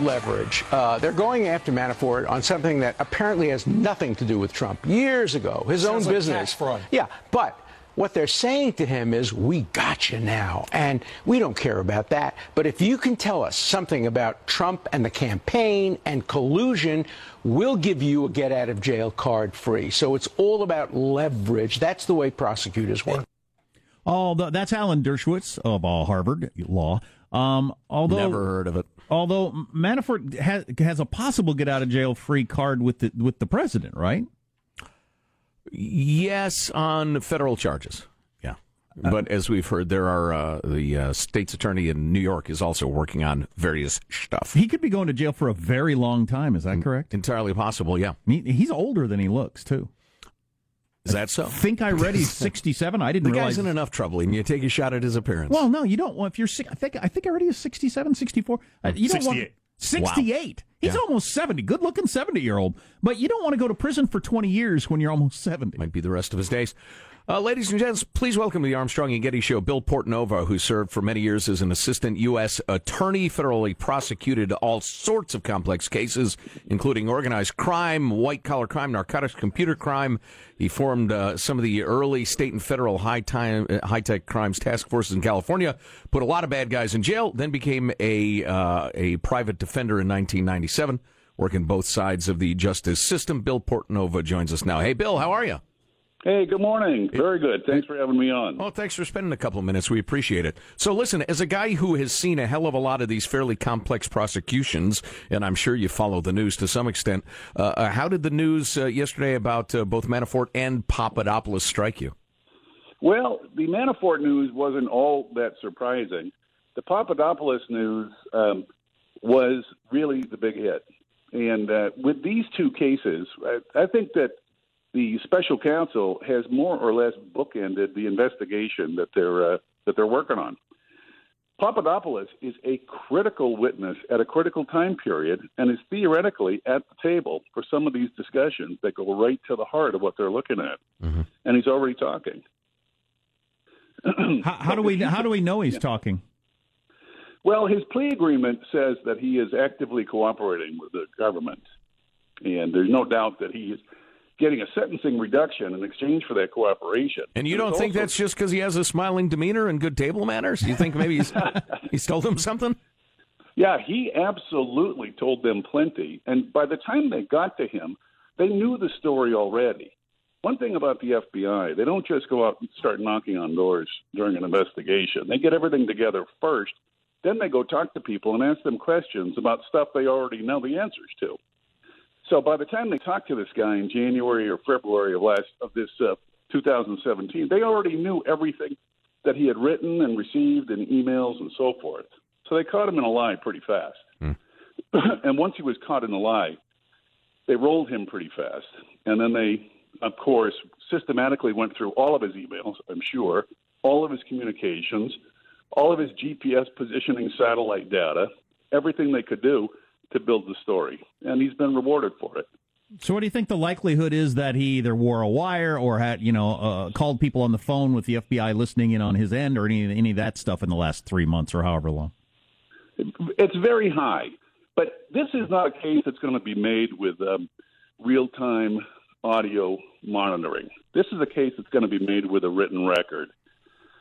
about leverage. Uh, they're going after Manafort on something that apparently has nothing to do with Trump. Years ago, his Sounds own like business. tax fraud. Yeah, but what they're saying to him is, we got you now. And we don't care about that. But if you can tell us something about Trump and the campaign and collusion, we'll give you a get out of jail card free. So it's all about leverage. That's the way prosecutors work. Although that's Alan Dershowitz of uh, Harvard Law. Um, although Never heard of it. Although Manafort has has a possible get out of jail free card with the with the president, right? Yes, on federal charges. Yeah. But as we've heard, there are uh, the uh, state's attorney in New York is also working on various stuff. He could be going to jail for a very long time. Is that correct? Entirely possible. Yeah. He, he's older than he looks too. Is that so? I think I read he's sixty-seven. I didn't The realize. guy's in enough trouble, and you take a shot at his appearance. well, no, you don't. Well, if you're, si- I think I think I read he's 67, 64. Uh, You don't want 68. 68. He's Yeah. almost 70. Good looking 70 year old. But you don't want to go to prison for 20 years when you're almost 70. might be the rest of his days. Uh, ladies and gents, please welcome to the Armstrong and Getty Show Bill Portanova, who served for many years as an assistant U.S. attorney, federally prosecuted all sorts of complex cases, including organized crime, white collar crime, narcotics, computer crime. He formed uh, some of the early state and federal high time, uh, high tech crimes task forces in California. Put a lot of bad guys in jail. Then became a uh, a private defender in 1997, working both sides of the justice system. Bill Portanova joins us now. Hey, Bill, how are you? Hey, good morning. Very good. Thanks for having me on. Oh, thanks for spending a couple of minutes. We appreciate it. So, listen, as a guy who has seen a hell of a lot of these fairly complex prosecutions, and I'm sure you follow the news to some extent, uh, uh, how did the news uh, yesterday about uh, both Manafort and Papadopoulos strike you? Well, the Manafort news wasn't all that surprising. The Papadopoulos news um, was really the big hit. And uh, with these two cases, I, I think that the special counsel has more or less bookended the investigation that they're uh, that they're working on. Papadopoulos is a critical witness at a critical time period and is theoretically at the table for some of these discussions that go right to the heart of what they're looking at. And he's already talking. How, how do we how do we know he's talking? Well, his plea agreement says that he is actively cooperating with the government. And there's no doubt that he is getting a sentencing reduction in exchange for that cooperation. And you don't think also- that's just because he has a smiling demeanor and good table manners? You think maybe he's, he's told them something? Yeah, he absolutely told them plenty. And by the time they got to him, they knew the story already. One thing about the FBI, they don't just go out and start knocking on doors during an investigation. They get everything together first, then they go talk to people and ask them questions about stuff they already know the answers to. So by the time they talked to this guy in January or February of last of this uh, 2017, they already knew everything that he had written and received in emails and so forth. So they caught him in a lie pretty fast. and once he was caught in a lie, they rolled him pretty fast. And then they, of course, systematically went through all of his emails, I'm sure, all of his communications, all of his GPS positioning satellite data, everything they could do to build the story. And he's been rewarded for it. So, what do you think the likelihood is that he either wore a wire or had, you know, uh, called people on the phone with the FBI listening in on his end, or any any of that stuff in the last three months or however long? It's very high. But this is not a case that's going to be made with um, real time audio monitoring. This is a case that's going to be made with a written record.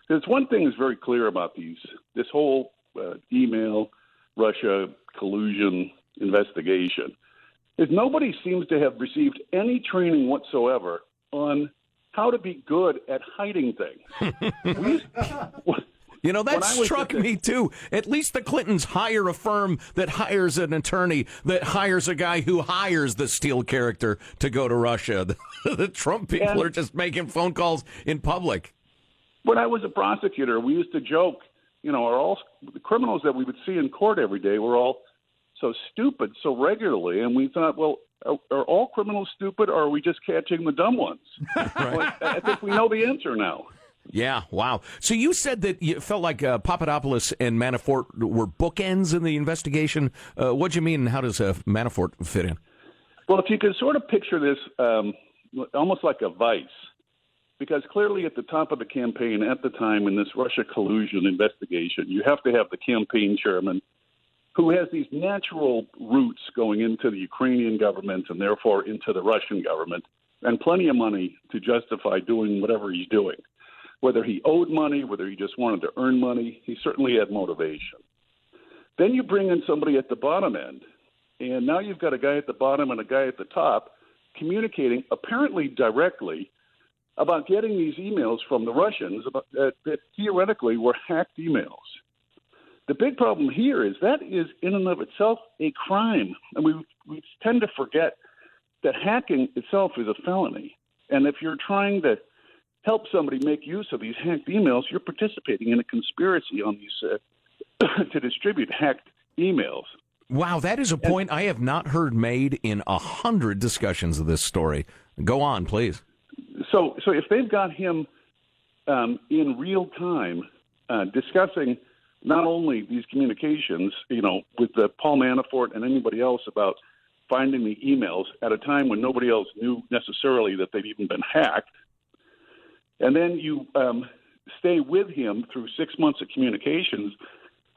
There's one thing that's very clear about these this whole uh, email Russia collusion investigation is nobody seems to have received any training whatsoever on how to be good at hiding things. You know, that When I was struck me too. At least the Clintons hire a firm that hires an attorney, that hires a guy who hires the Steele character to go to Russia. The, the Trump people And- are just making phone calls in public. when I was a prosecutor, we used to joke, you know, are all the criminals that we would see in court every day were all so stupid so regularly, and we thought, well, are, are all criminals stupid, or are we just catching the dumb ones? Well, I think we know the answer now. Yeah, wow. So you said that you felt like uh, Papadopoulos and Manafort were bookends in the investigation. Uh, what do you mean? and How does uh, Manafort fit in? Well, if you could sort of picture this um, almost like a vice, because clearly at the top of the campaign at the time in this Russia collusion investigation, you have to have the campaign chairman who has these natural roots going into the Ukrainian government and therefore into the Russian government, and plenty of money to justify doing whatever he's doing. Whether he owed money, whether he just wanted to earn money, he certainly had motivation. Then you bring in somebody at the bottom end, and now you've got a guy at the bottom and a guy at the top communicating apparently directly about getting these emails from the Russians about, that theoretically were hacked emails. The big problem here is that is in and of itself a crime, and we we tend to forget that hacking itself is a felony. And if you're trying to help somebody make use of these hacked emails, you're participating in a conspiracy on these uh, to distribute hacked emails. Wow, that is a point I have not heard made in a hundred discussions of this story. Go on, please. So, so if they've got him um, in real time uh, discussing not only these communications, you know, with the Paul Manafort and anybody else about finding the emails at a time when nobody else knew necessarily that they'd even been hacked, and then you um, stay with him through six months of communications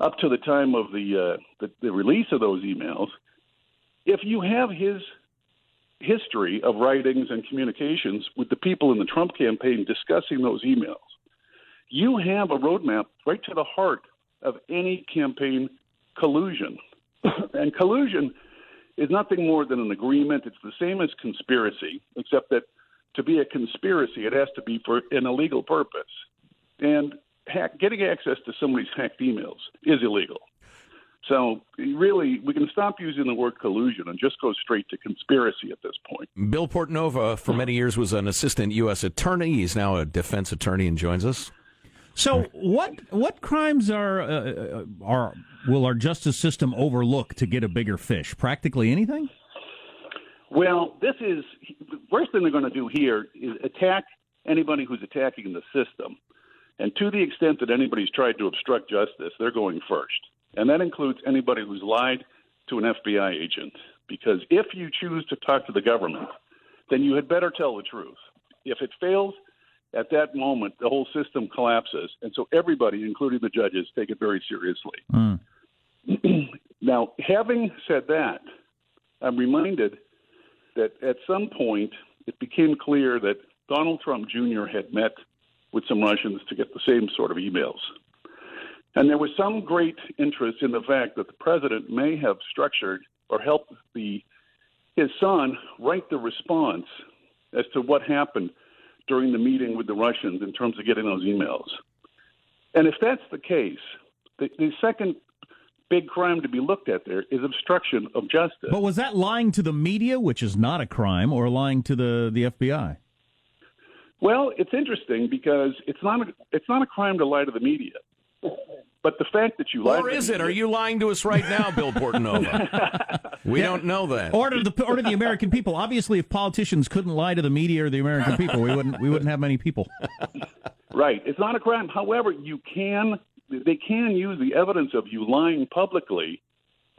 up to the time of the, uh, the the release of those emails. If you have his history of writings and communications with the people in the Trump campaign discussing those emails, you have a roadmap right to the heart of any campaign collusion. and collusion is nothing more than an agreement. It's the same as conspiracy, except that to be a conspiracy, it has to be for an illegal purpose. And hack, getting access to somebody's hacked emails is illegal. So really, we can stop using the word collusion and just go straight to conspiracy at this point. Bill Portanova, for many years, was an assistant U.S. attorney. He's now a defense attorney and joins us. So what what crimes are uh, uh, are will our justice system overlook to get a bigger fish? Practically anything. Well, this is the worst thing they're going to do here is attack anybody who's attacking the system. And to the extent that anybody's tried to obstruct justice, they're going first. And that includes anybody who's lied to an FBI agent. Because if you choose to talk to the government, then you had better tell the truth. If it fails, at that moment, the whole system collapses. And so everybody, including the judges, take it very seriously. Mm. now, having said that, I'm reminded that at some point it became clear that Donald Trump Jr. had met with some Russians to get the same sort of emails. And there was some great interest in the fact that the president may have structured or helped the his son write the response as to what happened during the meeting with the Russians in terms of getting those emails. And if that's the case, the, the second big crime to be looked at there is obstruction of justice. But was that lying to the media, which is not a crime, or lying to the, the FBI? Well, it's interesting because it's not a, it's not a crime to lie to the media. But the fact that you lie, or is it? Are you lying to us right now, Bill Portanova? we yeah. don't know that. Or to the or to the American people. Obviously, if politicians couldn't lie to the media or the American people, we wouldn't we wouldn't have many people. right. It's not a crime. However, you can they can use the evidence of you lying publicly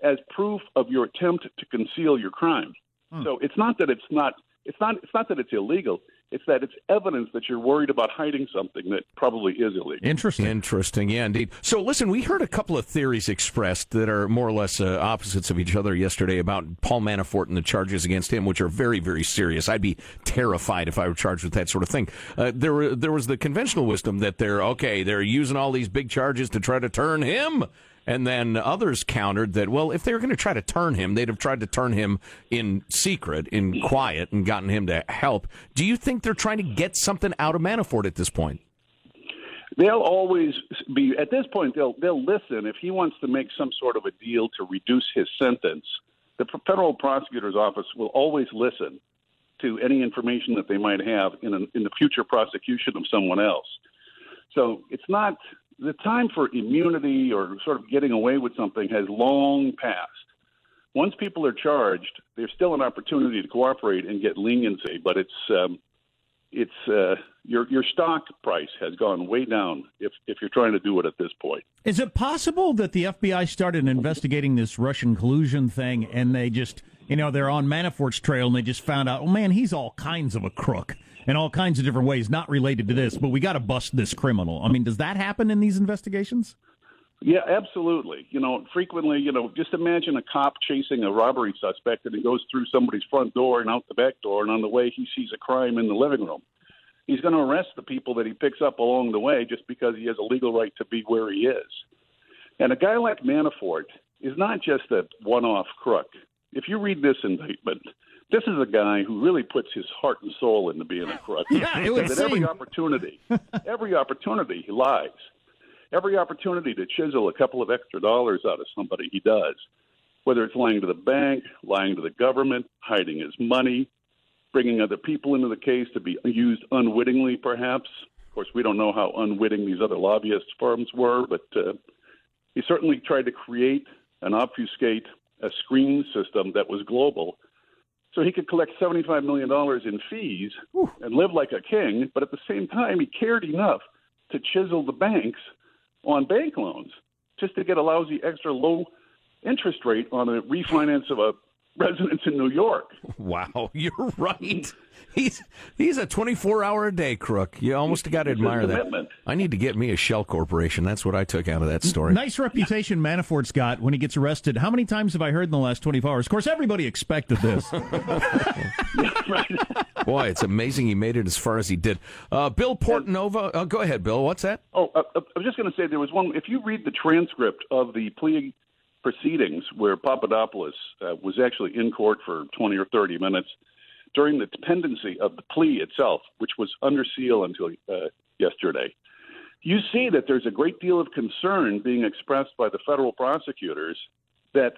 as proof of your attempt to conceal your crime. Hmm. So it's not that it's not it's not it's not that it's illegal. It's that it's evidence that you're worried about hiding something that probably is illegal. Interesting. Interesting. Yeah, indeed. So, listen, we heard a couple of theories expressed that are more or less uh, opposites of each other yesterday about Paul Manafort and the charges against him, which are very, very serious. I'd be terrified if I were charged with that sort of thing. Uh, there, there was the conventional wisdom that they're okay. They're using all these big charges to try to turn him and then others countered that, well, if they were going to try to turn him, they'd have tried to turn him in secret, in quiet, and gotten him to help. Do you think they're trying to get something out of Manafort at this point? They'll always be at this point. They'll they'll listen if he wants to make some sort of a deal to reduce his sentence. The federal prosecutor's office will always listen to any information that they might have in, in the future prosecution of someone else. So it's not the time for immunity or sort of getting away with something has long passed. Once people are charged, there's still an opportunity to cooperate and get leniency, but it's um, it's uh, your your stock price has gone way down if if you're trying to do it at this point. Is it possible that the FBI started investigating this Russian collusion thing and they just you know they're on Manafort's trail and they just found out, oh man, he's all kinds of a crook in all kinds of different ways, not related to this, but we got to bust this criminal. I mean, does that happen in these investigations? Yeah, absolutely. You know, frequently, you know, just imagine a cop chasing a robbery suspect and he goes through somebody's front door and out the back door, and on the way he sees a crime in the living room. He's going to arrest the people that he picks up along the way just because he has a legal right to be where he is. And a guy like Manafort is not just a one off crook. If you read this indictment, this is a guy who really puts his heart and soul into being a crook. Yeah, it would at every opportunity, every opportunity he lies. Every opportunity to chisel a couple of extra dollars out of somebody, he does. Whether it's lying to the bank, lying to the government, hiding his money, bringing other people into the case to be used unwittingly, perhaps. Of course, we don't know how unwitting these other lobbyist firms were, but uh, he certainly tried to create and obfuscate a screening system that was global so he could collect $75 million in fees and live like a king, but at the same time, he cared enough to chisel the banks on bank loans just to get a lousy extra low interest rate on a refinance of a residence in New York. Wow, you're right. He's he's a 24 hour a day crook. You almost got to admire that. I need to get me a shell corporation. That's what I took out of that story. Nice reputation Manafort's got when he gets arrested. How many times have I heard in the last 24 hours? Of course, everybody expected this. Boy, it's amazing he made it as far as he did. Uh, Bill Portanova, uh, go ahead, Bill. What's that? Oh, uh, uh, I was just going to say there was one. If you read the transcript of the plea proceedings where Papadopoulos uh, was actually in court for 20 or 30 minutes during the dependency of the plea itself, which was under seal until uh, yesterday, you see that there's a great deal of concern being expressed by the federal prosecutors that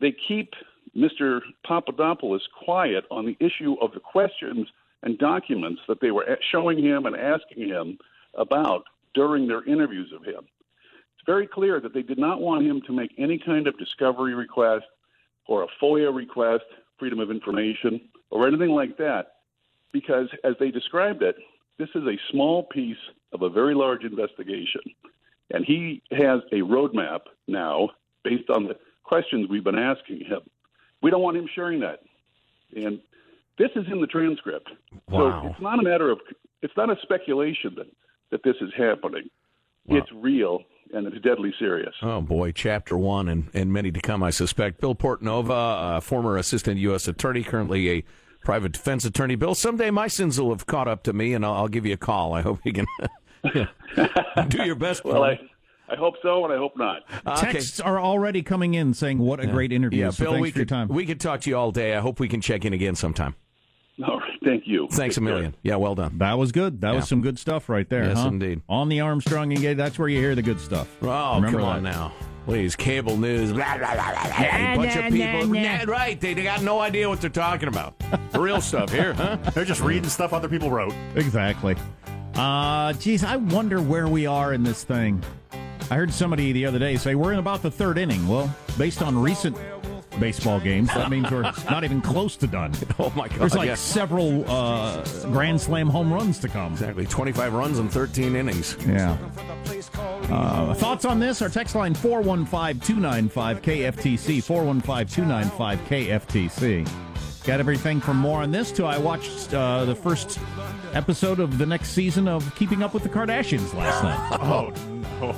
they keep Mr. Papadopoulos quiet on the issue of the questions and documents that they were showing him and asking him about during their interviews of him. Very clear that they did not want him to make any kind of discovery request or a FOIA request, Freedom of Information, or anything like that, because as they described it, this is a small piece of a very large investigation. And he has a roadmap now based on the questions we've been asking him. We don't want him sharing that. And this is in the transcript. Wow. So it's not a matter of, it's not a speculation that, that this is happening. Wow. It's real and it's deadly serious. Oh boy, chapter one and, and many to come, I suspect. Bill Portanova, uh, former assistant U.S. attorney, currently a private defense attorney. Bill, someday my sins will have caught up to me, and I'll, I'll give you a call. I hope you can do your best. Well, I. I hope so and I hope not. Okay. Texts are already coming in saying, what a great interview. Yeah, so Bill, thanks we for your could time. we could talk to you all day. I hope we can check in again sometime. All right. Thank you. Thanks a million. Yeah, well done. that was good. That Yeah. was some good stuff right there. Yes, huh? indeed. On the Armstrong and Getty, that's where you hear the good stuff. Oh, Remember come on that. now. Please, cable news. Blah, blah, blah, blah, blah. A bunch of people. Nah, right. They, they got no idea what they're talking about. The real stuff here, huh? They're just reading stuff other people wrote. Exactly. Uh, geez, I wonder where we are in this thing. I heard somebody the other day say we're in about the third inning. Well, based on recent baseball games, that means we're not even close to done. Oh, my God. There's like yeah. several uh, Grand Slam home runs to come. Exactly. 25 runs in 13 innings. Yeah. Uh, thoughts on this? Our text line 415 295 KFTC. 415 295 KFTC. Got everything from more on this to I watched uh, the first episode of the next season of Keeping Up with the Kardashians last night. Oh,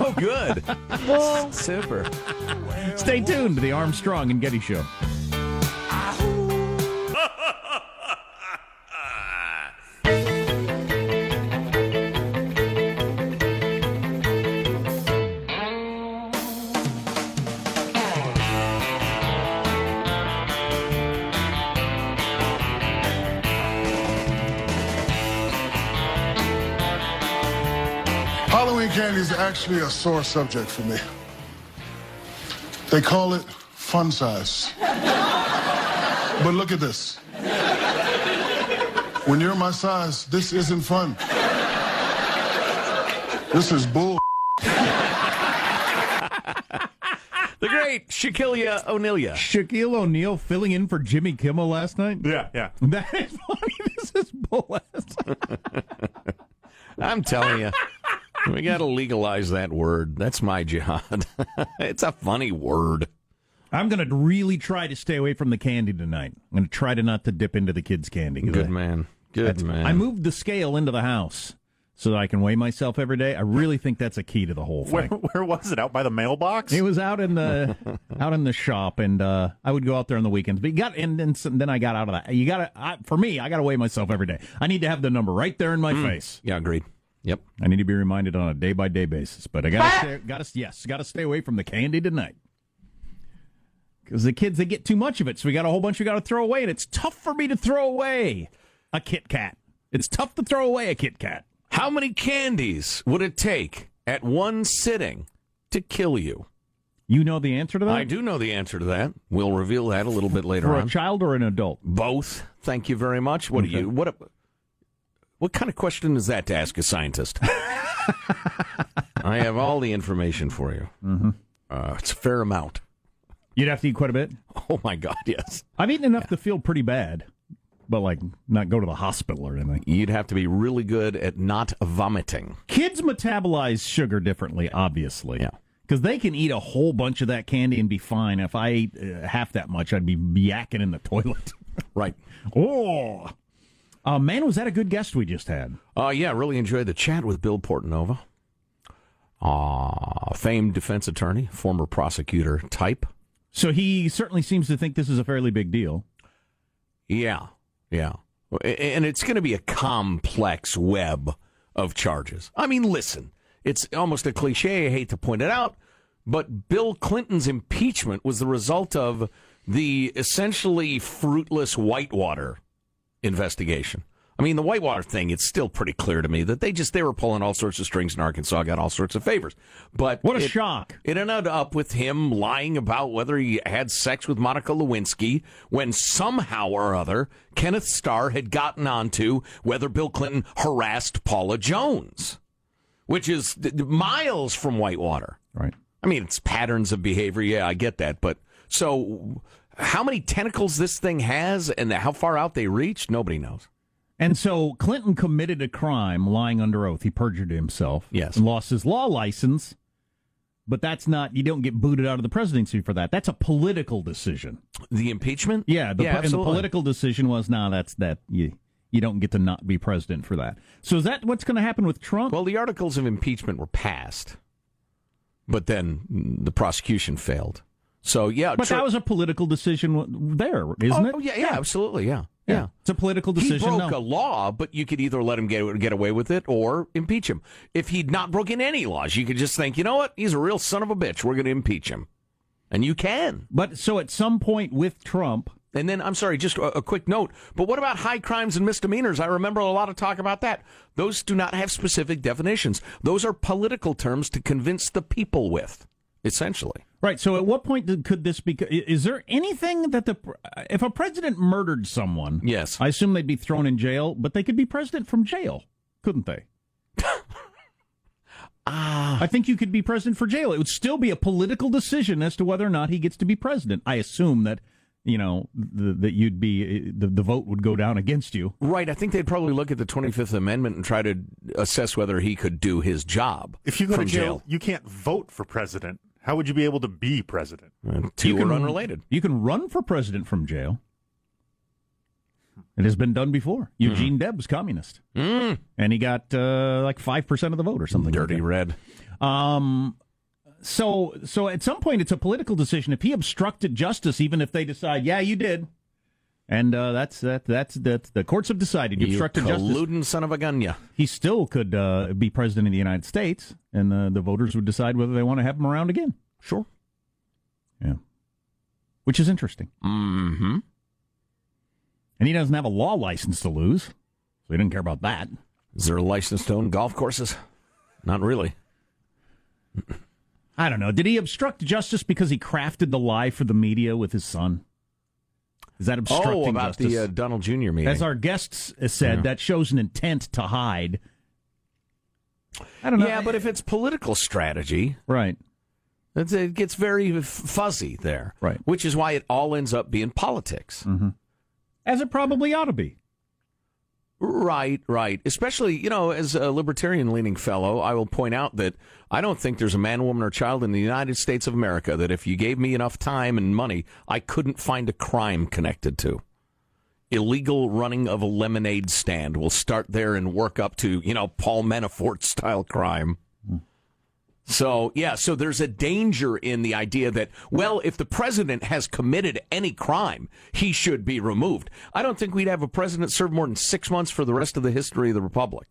Oh, good. Super. Stay tuned to the Armstrong and Getty Show. Halloween candy is actually a sore subject for me. They call it fun size. But look at this. When you're my size, this isn't fun. This is bull. The great Shaquilia O'Neal. Shaquille O'Neal filling in for Jimmy Kimmel last night. yeah, yeah. That is funny. This is bull. I'm telling you, we got to legalize that word. That's my jihad. it's a funny word. I'm going to really try to stay away from the candy tonight. I'm going to try to not to dip into the kids' candy. Good I- man. Good That's- man. I moved the scale into the house. so that I can weigh myself every day. I really think that's a key to the whole thing. where was it? Out by the mailbox? It was out in the out in the shop, and uh, I would go out there on the weekends. But you got, and then some- then I got out of that. You got to, for me, I got to weigh myself every day. I need to have the number right there in my face. Yeah, agreed. Yep. I need to be reminded on a day by day basis. But I got ah! to, got to, yes, got to stay away from the candy tonight. Because the kids, they get too much of it, so we got a whole bunch we got to throw away, and it's tough for me to throw away a Kit Kat. It's tough to throw away a Kit Kat. How many candies would it take at one sitting to kill you? You know the answer to that? I do know the answer to that. We'll reveal that a little bit later For on. a child or an adult? Both. Thank you very much. What do you? What? A, what kind of question is that to ask a scientist? I have all the information for you. Mm-hmm. Uh, it's a fair amount. You'd have to eat quite a bit. Oh my God, yes. I've eaten enough to feel pretty bad, but like not go to the hospital or anything. You'd have to be really good at not vomiting. Kids metabolize sugar differently, obviously. Yeah. Because they can eat a whole bunch of that candy and be fine. If I ate uh, half that much, I'd be yakking in the toilet. Right. oh. Uh, man, was that a good guest we just had? Uh, yeah, really enjoyed the chat with Bill Portanova. Uh, famed defense attorney, former prosecutor type. So he certainly seems to think this is a fairly big deal. Yeah, yeah. And it's going to be a complex web of charges. I mean, listen, it's almost a cliche. I hate to point it out, but Bill Clinton's impeachment was the result of the essentially fruitless Whitewater investigation. I mean, the Whitewater thing, it's still pretty clear to me that they just they were pulling all sorts of strings in Arkansas, got all sorts of favors. But What a it- shock. it ended up with him lying about whether he had sex with Monica Lewinsky when somehow or other Kenneth Starr had gotten onto whether Bill Clinton harassed Paula Jones, which is miles from Whitewater. Right. I mean, it's patterns of behavior. Yeah, I get that. But so how many tentacles this thing has and how far out they reach, nobody knows. And so Clinton committed a crime lying under oath. He perjured himself. Yes. And lost his law license. But that's not, you don't get booted out of the presidency for that. That's a political decision. The impeachment? Yeah, the, yeah and the political decision was, nah, that's that. You, you don't get to not be president for that. So is that what's going to happen with Trump? Well, the articles of impeachment were passed, but then the prosecution failed. So yeah, but Tru- that was a political decision there, isn't oh, it? yeah, yeah, absolutely, yeah, yeah. It's a political decision. He broke no. a law, but you could either let him get get away with it or impeach him. If he'd not broken any laws, you could just think, you know what, he's a real son of a bitch. We're going to impeach him, and you can. But so at some point with Trump, And then, I'm sorry, just a, a quick note. But what about high crimes and misdemeanors? I remember a lot of talk about that. Those do not have specific definitions. Those are political terms to convince the people with, essentially. Right? So at what point did, could this be? Is there anything that the if a president murdered someone? Yes. I assume they'd be thrown in jail, but they could be president from jail, couldn't they? Ah. I think you could be president for jail. It would still be a political decision as to whether or not he gets to be president. I assume that you know the, that you'd be the, the vote would go down against you. Right. I think they'd probably look at the 25th Amendment and try to assess whether he could do his job. If you go from to jail, you can't vote for president. How would you be able to be president? Uh, Two you are unrelated. You can run for president from jail. It has been done before. Eugene Deb was communist, Mm. and he got uh, like five percent of the vote or something. Dirty that. red. Um, so so at some point it's a political decision. If he obstructed justice, even if they decide, yeah, you did, and uh, that's that that's that the courts have decided you obstructed justice, colluding son of a gun, yeah. he still could uh, be president of the United States, and uh, the voters would decide whether they want to have him around again. Sure. Yeah, which is interesting. Mm-hmm. And he doesn't have a law license to lose, so he doesn't care about that. Is there a license to own golf courses? Not really. I don't know. Did he obstruct justice because he crafted the lie for the media with his son? Is that obstructing oh, about justice? the uh, Donald Jr. meeting. As our guests uh, said, Yeah. that shows an intent to hide. I don't know. yeah, but if it's political strategy, right, it's, it gets very fuzzy there. Right. Which is why it all ends up being politics. as it probably ought to be. Right, right. Especially, you know, as a libertarian leaning fellow, I will point out that I don't think there's a man, woman, or child in the United States of America that if you gave me enough time and money, I couldn't find a crime connected to. illegal running of a lemonade stand. We'll start there and work up to, you know, Paul Manafort style crime. So, yeah, so there's a danger in the idea that, well, if the president has committed any crime, he should be removed. I don't think we'd have a president serve more than six months for the rest of the history of the Republic,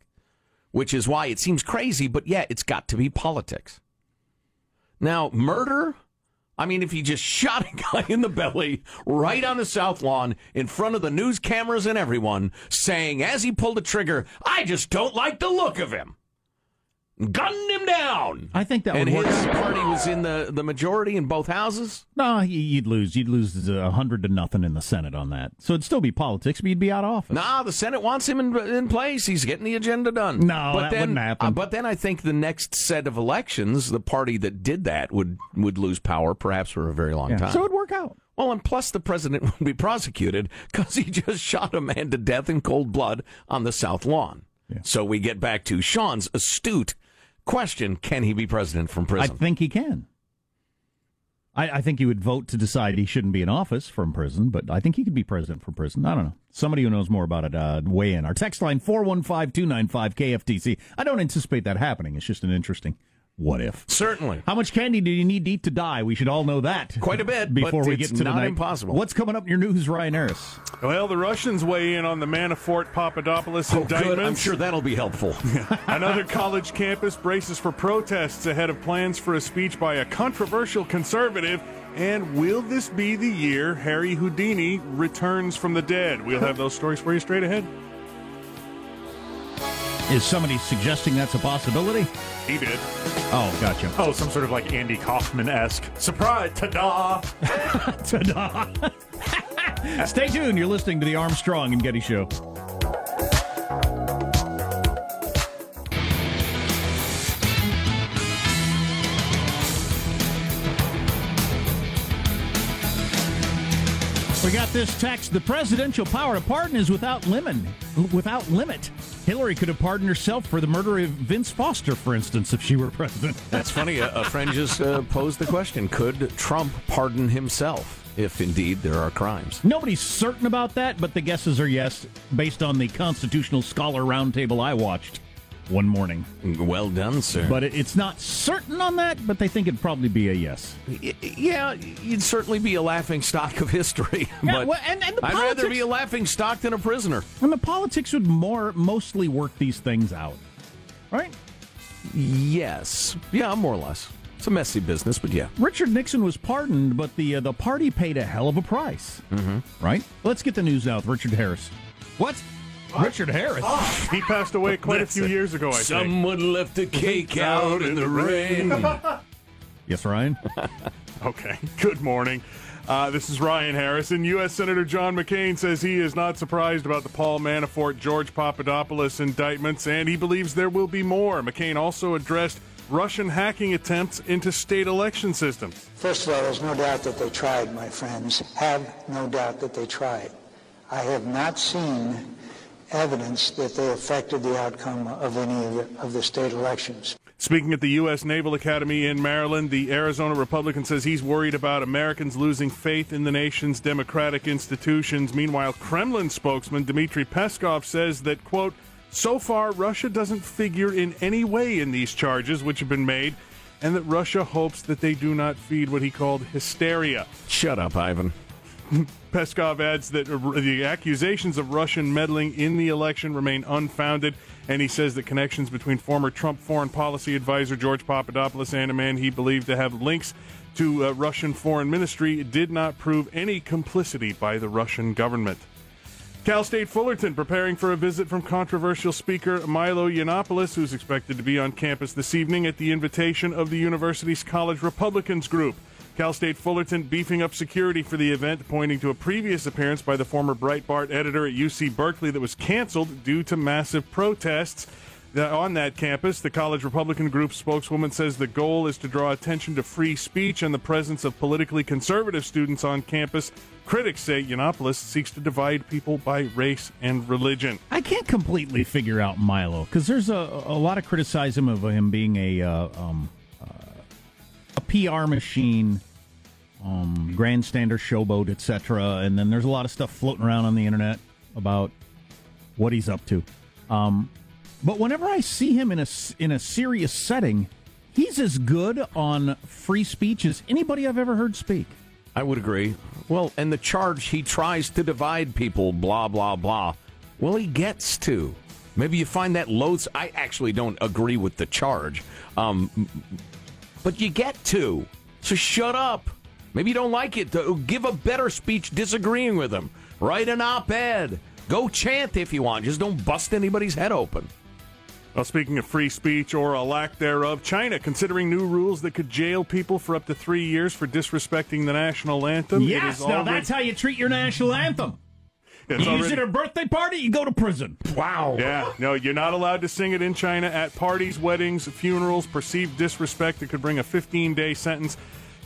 which is why it seems crazy, but yeah, it's got to be politics. Now, murder? I mean, if he just shot a guy in the belly right on the South Lawn in front of the news cameras and everyone, saying as he pulled the trigger, I just don't like the look of him gunned him down. I think that and would work. his party was in the, the majority in both houses. No, you'd lose. You'd lose a hundred to nothing in the Senate on that. So it'd still be politics, but you'd be out of office. Nah, the Senate wants him in, in place. He's getting the agenda done. No, but that then, wouldn't happen. uh, but then I think the next set of elections, the party that did that would would lose power, perhaps for a very long Yeah. time. So it'd work out. well, and plus the president would be prosecuted because he just shot a man to death in cold blood on the South Lawn. Yeah. So we get back to Sean's astute question: Can he be president from prison? I think he can. I, I think he would vote to decide he shouldn't be in office from prison, but I think he could be president from prison. I don't know. Somebody who knows more about it, uh, weigh in. Our text line 415 295 KFTC. I don't anticipate that happening. It's just an interesting what if. Certainly. How much candy do you need to eat to die? We should all know that. Quite a bit, before but we it's get to not the night. impossible. What's coming up in your news, Ryan Harris? Well, the Russians weigh in on the Manafort Papadopoulos Oh, indictments. good. I'm sure that'll be helpful. Another college campus braces for protests ahead of plans for a speech by a controversial conservative. And will this be the year Harry Houdini returns from the dead? We'll have those stories for you straight ahead. Is somebody suggesting that's a possibility? He did. Oh, gotcha. Oh, some sort of like Andy Kaufman esque surprise! Ta-da! Ta-da. Stay tuned. You're listening to the Armstrong and Getty Show. We got this text. The presidential power to pardon is without limit. Without limit. Hillary could have pardoned herself for the murder of Vince Foster, for instance, if she were president. That's funny. A, a friend just uh, posed the question Could Trump pardon himself if indeed there are crimes? Nobody's certain about that, but the guesses are yes, based on the Constitutional Scholar Roundtable I watched one morning. Well done, sir. But it, it's not certain on that, but they think it'd probably be a yes. Y- yeah, you'd certainly be a laughing stock of history. Yeah, but well, and- and the I'd rather be a laughing stock than a prisoner. And the politics would more mostly work these things out. Right? Yes. Yeah, more or less. It's a messy business, but yeah. Richard Nixon was pardoned, but the uh, the party paid a hell of a price. Mm-hmm. Right? Let's get the news out. Richard Harris. What? Richard Harris. He passed away quite a few years ago, I think. Someone left a cake out in the rain. Yes, Ryan. Okay. Good morning. Uh, this is Ryan Harrison. U.S. Senator John McCain says he is not surprised about the Paul Manafort, George Papadopoulos indictments, and he believes there will be more. McCain also addressed Russian hacking attempts into state election systems. First of all, there's no doubt that they tried, my friends. Have no doubt that they tried. I have not seen evidence that they affected the outcome of any of the, of the state elections. Speaking at the U.S. Naval Academy in Maryland, the Arizona Republican says he's worried about Americans losing faith in the nation's democratic institutions. Meanwhile, Kremlin spokesman Dmitry Peskov says that, quote, so far, Russia doesn't figure in any way in these charges which have been made, and that Russia hopes that they do not feed what he called hysteria. Shut up, Ivan. Peskov adds that the accusations of Russian meddling in the election remain unfounded, and he says that connections between former Trump foreign policy advisor George Papadopoulos and a man he believed to have links to uh, Russian foreign ministry did not prove any complicity by the Russian government. Cal State Fullerton preparing for a visit from controversial speaker Milo Yiannopoulos, who's expected to be on campus this evening at the invitation of the university's College Republicans group. Cal State Fullerton beefing up security for the event, pointing to a previous appearance by the former Breitbart editor at UC Berkeley that was canceled due to massive protests. On that campus, the college Republican group spokeswoman says the goal is to draw attention to free speech and the presence of politically conservative students on campus. Critics say Yiannopoulos seeks to divide people by race and religion. I can't completely figure out Milo because there's a, a lot of criticism of him being a uh, um, uh, a PR machine, um, grandstander, showboat, etc. And then there's a lot of stuff floating around on the internet. about what he's up to. Um, but whenever I see him in a in a serious setting, he's as good on free speech as anybody I've ever heard speak. I would agree. Well, and the charge he tries to divide people, blah blah blah. Well, he gets to. Maybe you find that loads. I actually don't agree with the charge, um, but you get to. So shut up. Maybe you don't like it. Uh, give a better speech disagreeing with him. Write an op-ed. Go chant if you want. Just don't bust anybody's head open. Well, speaking of free speech or a lack thereof, China considering new rules that could jail people for up to three years for disrespecting the national anthem. Yes, now already... that's how you treat your national anthem. It's you already... use it at a birthday party, you go to prison. Wow. Yeah, no, you're not allowed to sing it in China at parties, weddings, funerals. Perceived disrespect that could bring a 15 day sentence.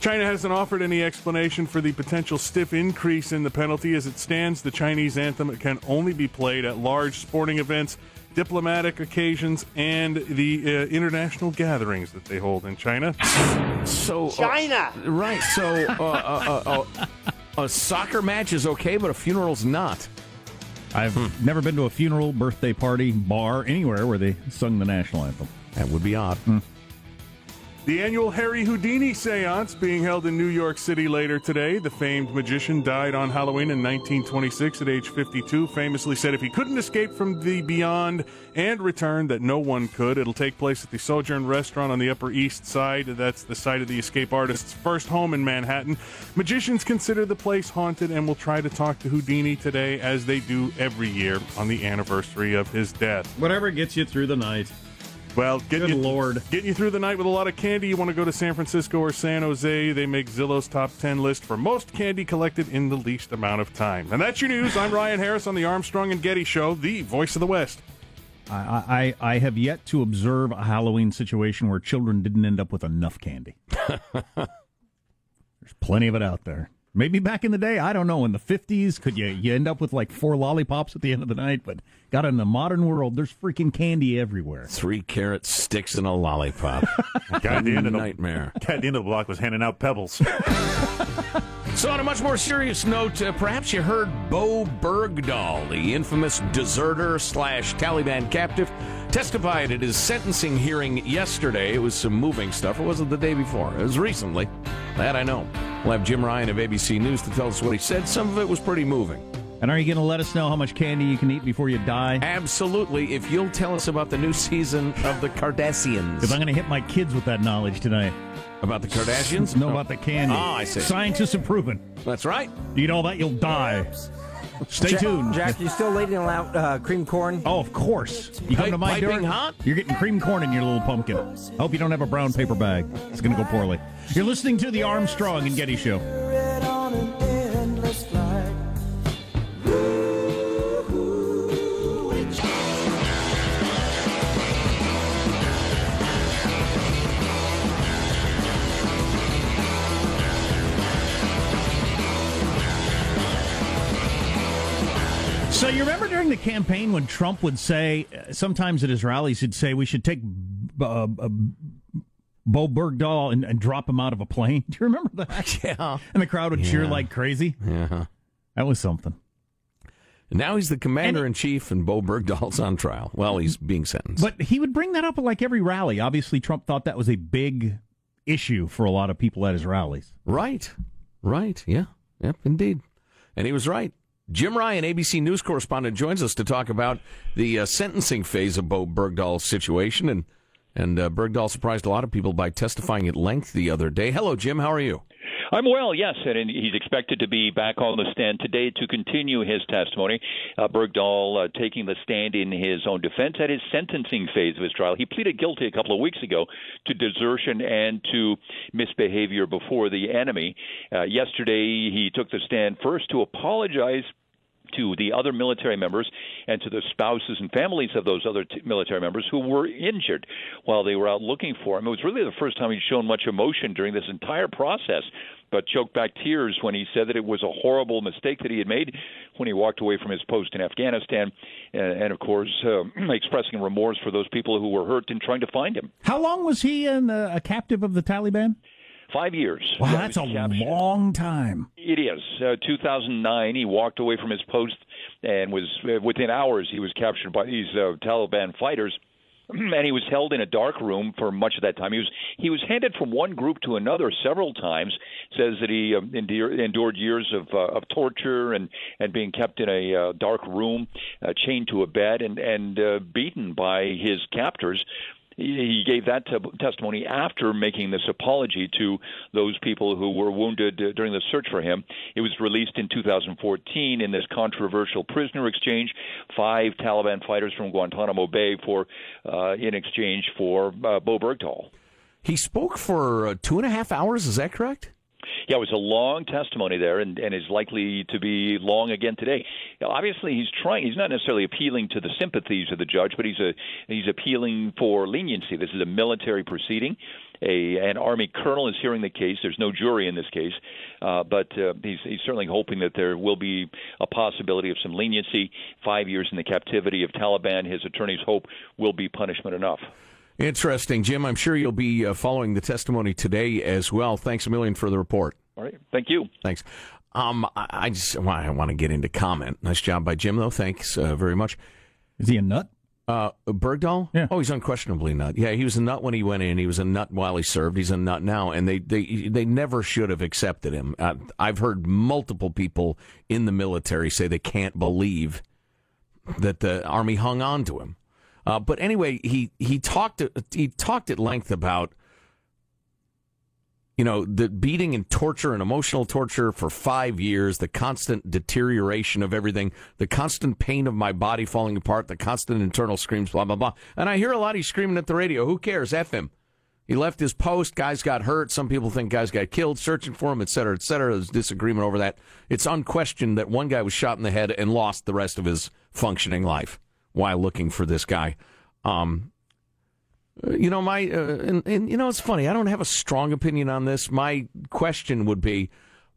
China hasn't offered any explanation for the potential stiff increase in the penalty. As it stands, the Chinese anthem can only be played at large sporting events, diplomatic occasions, and the uh, international gatherings that they hold in China. So, uh, China, uh, right? So, uh, uh, uh, a soccer match is okay, but a funeral's not. I've hmm. never been to a funeral, birthday party, bar, anywhere where they sung the national anthem. That would be odd. Hmm. The annual Harry Houdini seance being held in New York City later today. The famed magician died on Halloween in 1926 at age 52. Famously said if he couldn't escape from the beyond and return, that no one could. It'll take place at the Sojourn restaurant on the Upper East Side. That's the site of the escape artist's first home in Manhattan. Magicians consider the place haunted and will try to talk to Houdini today, as they do every year on the anniversary of his death. Whatever gets you through the night. Well, getting Good you, Lord. Getting you through the night with a lot of candy. You want to go to San Francisco or San Jose. They make Zillow's top 10 list for most candy collected in the least amount of time. And that's your news. I'm Ryan Harris on the Armstrong and Getty Show, the voice of the West. I, I, I have yet to observe a Halloween situation where children didn't end up with enough candy. There's plenty of it out there. Maybe back in the day, I don't know, in the 50s, could you, you end up with like four lollipops at the end of the night? But God, in the modern world, there's freaking candy everywhere. Three carrot sticks in a lollipop. guy at the end of the nightmare. Guy at the end of the block was handing out pebbles. so, on a much more serious note, uh, perhaps you heard Bowe Bergdahl, the infamous deserter slash Taliban captive, testified at his sentencing hearing yesterday. It was some moving stuff. It wasn't the day before. It was recently. That I know. We'll have Jim Ryan of ABC News to tell us what he said. Some of it was pretty moving. And are you going to let us know how much candy you can eat before you die? Absolutely. If you'll tell us about the new season of the Kardashians. Because I'm going to hit my kids with that knowledge tonight. About the Kardashians? no, about the candy. Ah, I see. Scientists have proven. That's right. You eat all that, you'll die. Stay Jack, tuned. Jack, you still ladling out uh, cream corn? Oh, of course. You come to my door, hot? you're getting cream corn in your little pumpkin. Hope you don't have a brown paper bag. It's going to go poorly. You're listening to the Armstrong and Getty Show. You remember during the campaign when Trump would say, sometimes at his rallies, he'd say we should take uh, uh, Bowe Bergdahl and, and, drop him out of a plane. Do you remember that? Yeah. And the crowd would yeah. cheer like crazy. Yeah. That was something. Now he's the commander in chief, and Bowe Bergdahl's on trial. Well, he's being sentenced. But he would bring that up at like every rally. Obviously, Trump thought that was a big issue for a lot of people at his rallies. Right. Right. Yeah. Yep. Indeed. And he was right. Jim Ryan, ABC News correspondent, joins us to talk about the uh, sentencing phase of Bowe Bergdahl's situation. And, and uh, Bergdahl surprised a lot of people by testifying at length the other day. Hello, Jim. How are you? I'm well, yes, and he's expected to be back on the stand today to continue his testimony. Uh, Bergdahl uh, taking the stand in his own defense at his sentencing phase of his trial. He pleaded guilty a couple of weeks ago to desertion and to misbehavior before the enemy. Uh, yesterday, he took the stand first to apologize to the other military members and to the spouses and families of those other t- military members who were injured while they were out looking for him. It was really the first time he'd shown much emotion during this entire process, but choked back tears when he said that it was a horrible mistake that he had made when he walked away from his post in Afghanistan, and, and of course, uh, expressing remorse for those people who were hurt in trying to find him. How long was he in, uh, a captive of the Taliban? Five years. Wow, that's a long time. It is. Uh, 2009, he walked away from his post and was uh, within hours he was captured by these uh, Taliban fighters and he was held in a dark room for much of that time. He was he was handed from one group to another several times. Says that he uh, endured, endured years of uh, of torture and and being kept in a uh, dark room, uh, chained to a bed, and and uh, beaten by his captors he gave that testimony after making this apology to those people who were wounded uh, during the search for him. It was released in 2014 in this controversial prisoner exchange. Five Taliban fighters from Guantanamo Bay for uh, in exchange for uh, Bowe Bergdahl. He spoke for uh, two and a half hours. Is that correct? Yeah, it was a long testimony there, and, and is likely to be long again today. Obviously, he's trying. He's not necessarily appealing to the sympathies of the judge, but he's a he's appealing for leniency. This is a military proceeding. A an army colonel is hearing the case. There's no jury in this case, uh, but uh, he's he's certainly hoping that there will be a possibility of some leniency. Five years in the captivity of Taliban, his attorneys hope will be punishment enough. Interesting, Jim. I'm sure you'll be uh, following the testimony today as well. Thanks a million for the report. All right, thank you. Thanks. Um, I, I just I want to get into comment. Nice job by Jim, though. Thanks uh, very much. Is he a nut? Uh, Bergdahl? Yeah. Oh, he's unquestionably a nut. Yeah, he was a nut when he went in. He was a nut while he served. He's a nut now, and they they they never should have accepted him. Uh, I've heard multiple people in the military say they can't believe that the army hung on to him. Uh, but anyway, he he talked he talked at length about you know the beating and torture and emotional torture for five years, the constant deterioration of everything, the constant pain of my body falling apart, the constant internal screams, blah blah blah. And I hear a lot you screaming at the radio. Who cares? F him. He left his post. Guys got hurt. Some people think guys got killed, searching for him, et cetera, et cetera. There's disagreement over that. It's unquestioned that one guy was shot in the head and lost the rest of his functioning life while looking for this guy. Um, you know, my uh, and, and you know, it's funny. I don't have a strong opinion on this. My question would be,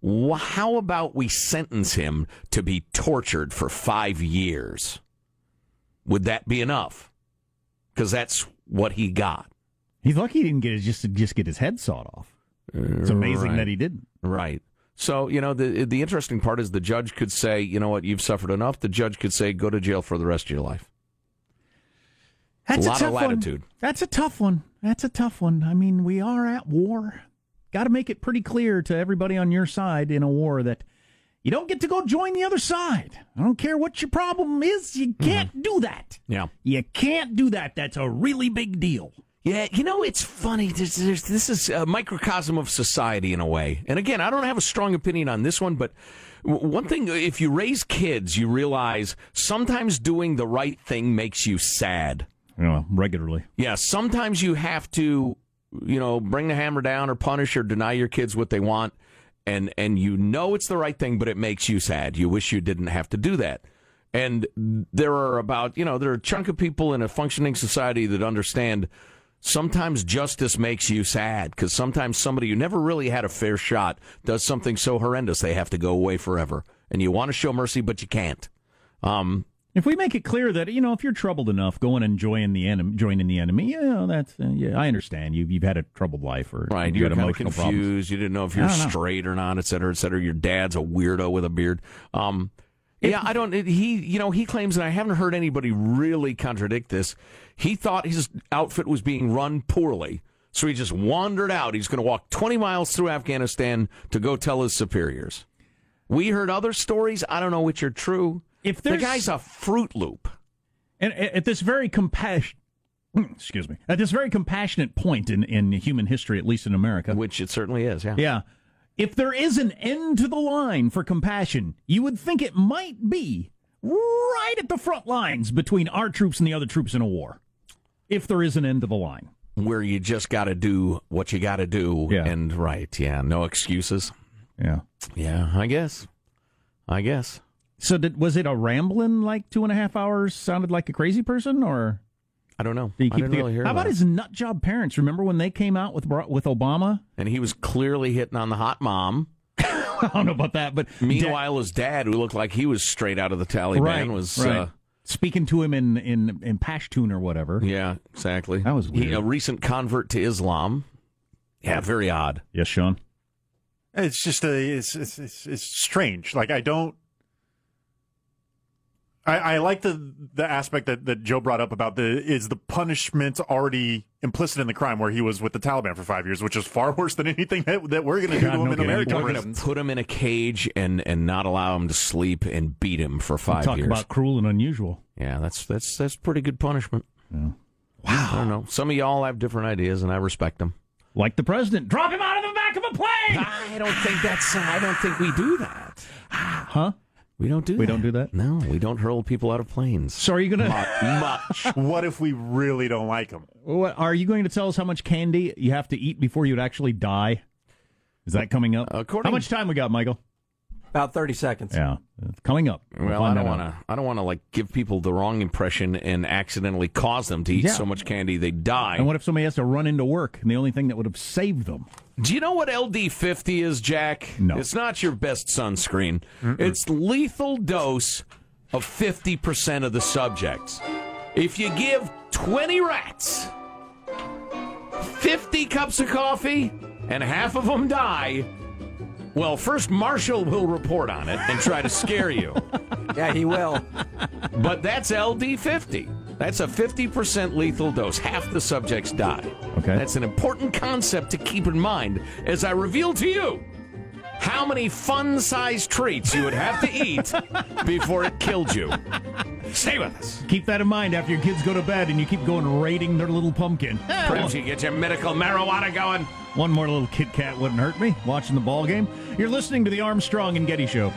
wh- how about we sentence him to be tortured for five years? Would that be enough? Because that's what he got. He's lucky he didn't get his, just to just get his head sawed off. It's amazing right. that he didn't. Right. So you know the the interesting part is the judge could say, you know what, you've suffered enough. The judge could say, go to jail for the rest of your life. That's a a, tough of latitude. One. That's a tough one. That's a tough one. I mean, we are at war. Got to make it pretty clear to everybody on your side in a war that you don't get to go join the other side. I don't care what your problem is. You mm-hmm. can't do that. Yeah. You can't do that. That's a really big deal. Yeah, you know, it's funny. There's, there's, this is a microcosm of society in a way. And again, I don't have a strong opinion on this one, but one thing, if you raise kids, you realize sometimes doing the right thing makes you sad. You know, regularly. Yeah, sometimes you have to, you know, bring the hammer down or punish or deny your kids what they want. And, and you know it's the right thing, but it makes you sad. You wish you didn't have to do that. And there are about, you know, there are a chunk of people in a functioning society that understand sometimes justice makes you sad because sometimes somebody who never really had a fair shot does something so horrendous they have to go away forever. And you want to show mercy, but you can't. Um, If we make it clear that you know if you're troubled enough, going and joining the enemy, joining the enemy, yeah, that's uh, yeah, I understand. You you've had a troubled life, or Right, you you're kind of emotional confused. problems. You didn't know if you're don't know. straight or not, et cetera, et cetera. Your dad's a weirdo with a beard. Um, yeah, I don't. He, you know, he claims, and I haven't heard anybody really contradict this. He thought his outfit was being run poorly, so he just wandered out. He's going to walk 20 miles through Afghanistan to go tell his superiors. We heard other stories. I don't know which are true. If the guy's a Fruit Loop, And at this very compassion, excuse me, at this very compassionate point in in human history, at least in America, which it certainly is. Yeah. Yeah. If there is an end to the line for compassion, you would think it might be right at the front lines between our troops and the other troops in a war. If there is an end to the line. where you just got to do what you got to do. Yeah. And right. Yeah. No excuses. Yeah. Yeah. I guess. I guess. So did, was it a rambling like two and a half hours? Sounded like a crazy person, or I don't know. did he I didn't really hear How about about his nut job parents? Remember when they came out with with Obama? And he was clearly hitting on the hot mom. I don't know about that, but Meanwhile, his dad, who looked like he was straight out of the Taliban, right, was. right. Uh, speaking to him in in in Pashtun or whatever. yeah, exactly. That was He, weird. a recent convert to Islam. Yeah, very odd. Yes, Sean. It's just a it's, it's it's it's strange. Like I don't I, I like the the aspect that, that Joe brought up about the is the punishment already implicit in the crime where he was with the Taliban for five years, which is far worse than anything that, that we're going to do to him in American We're going to put him in a cage and, and not allow him to sleep and beat him for five Talk years. about cruel and unusual. Yeah, that's that's that's pretty good punishment. Wow. I don't know. Some of y'all have different ideas, and I respect them. Like the president. Drop him out of the back of a plane! I don't think that's. I don't think we do that. Huh? We don't do. We that. don't do that? No, we don't hurl people out of planes. So are you going to... Much. what if we really don't like them? What, are you going to tell us how much candy you have to eat before you'd actually die? Is that coming up? According- how much time we got, Michael? About 30 seconds. Yeah, coming up. We'll Well, I don't want to. I don't want to like give people the wrong impression and accidentally cause them to eat Yeah. so much candy they die. And what if somebody has to run into work and the only thing that would have saved them? Do you know what LD50 is, Jack? No. It's not your best sunscreen. It's lethal dose of 50% of the subjects. If you give 20 rats 50 cups of coffee and half of them die, well, first Marshall will report on it and try to scare you. Yeah, he will. But that's LD50. That's a 50% lethal dose. Half the subjects die. Okay. That's an important concept to keep in mind as I reveal to you how many fun sized treats you would have to eat before it killed you. Stay with us. Keep that in mind after your kids go to bed and you keep going raiding their little pumpkin. Perhaps you get your medical marijuana going. One more little Kit Kat wouldn't hurt me. Watching the ball game. You're listening to the Armstrong and Getty Show.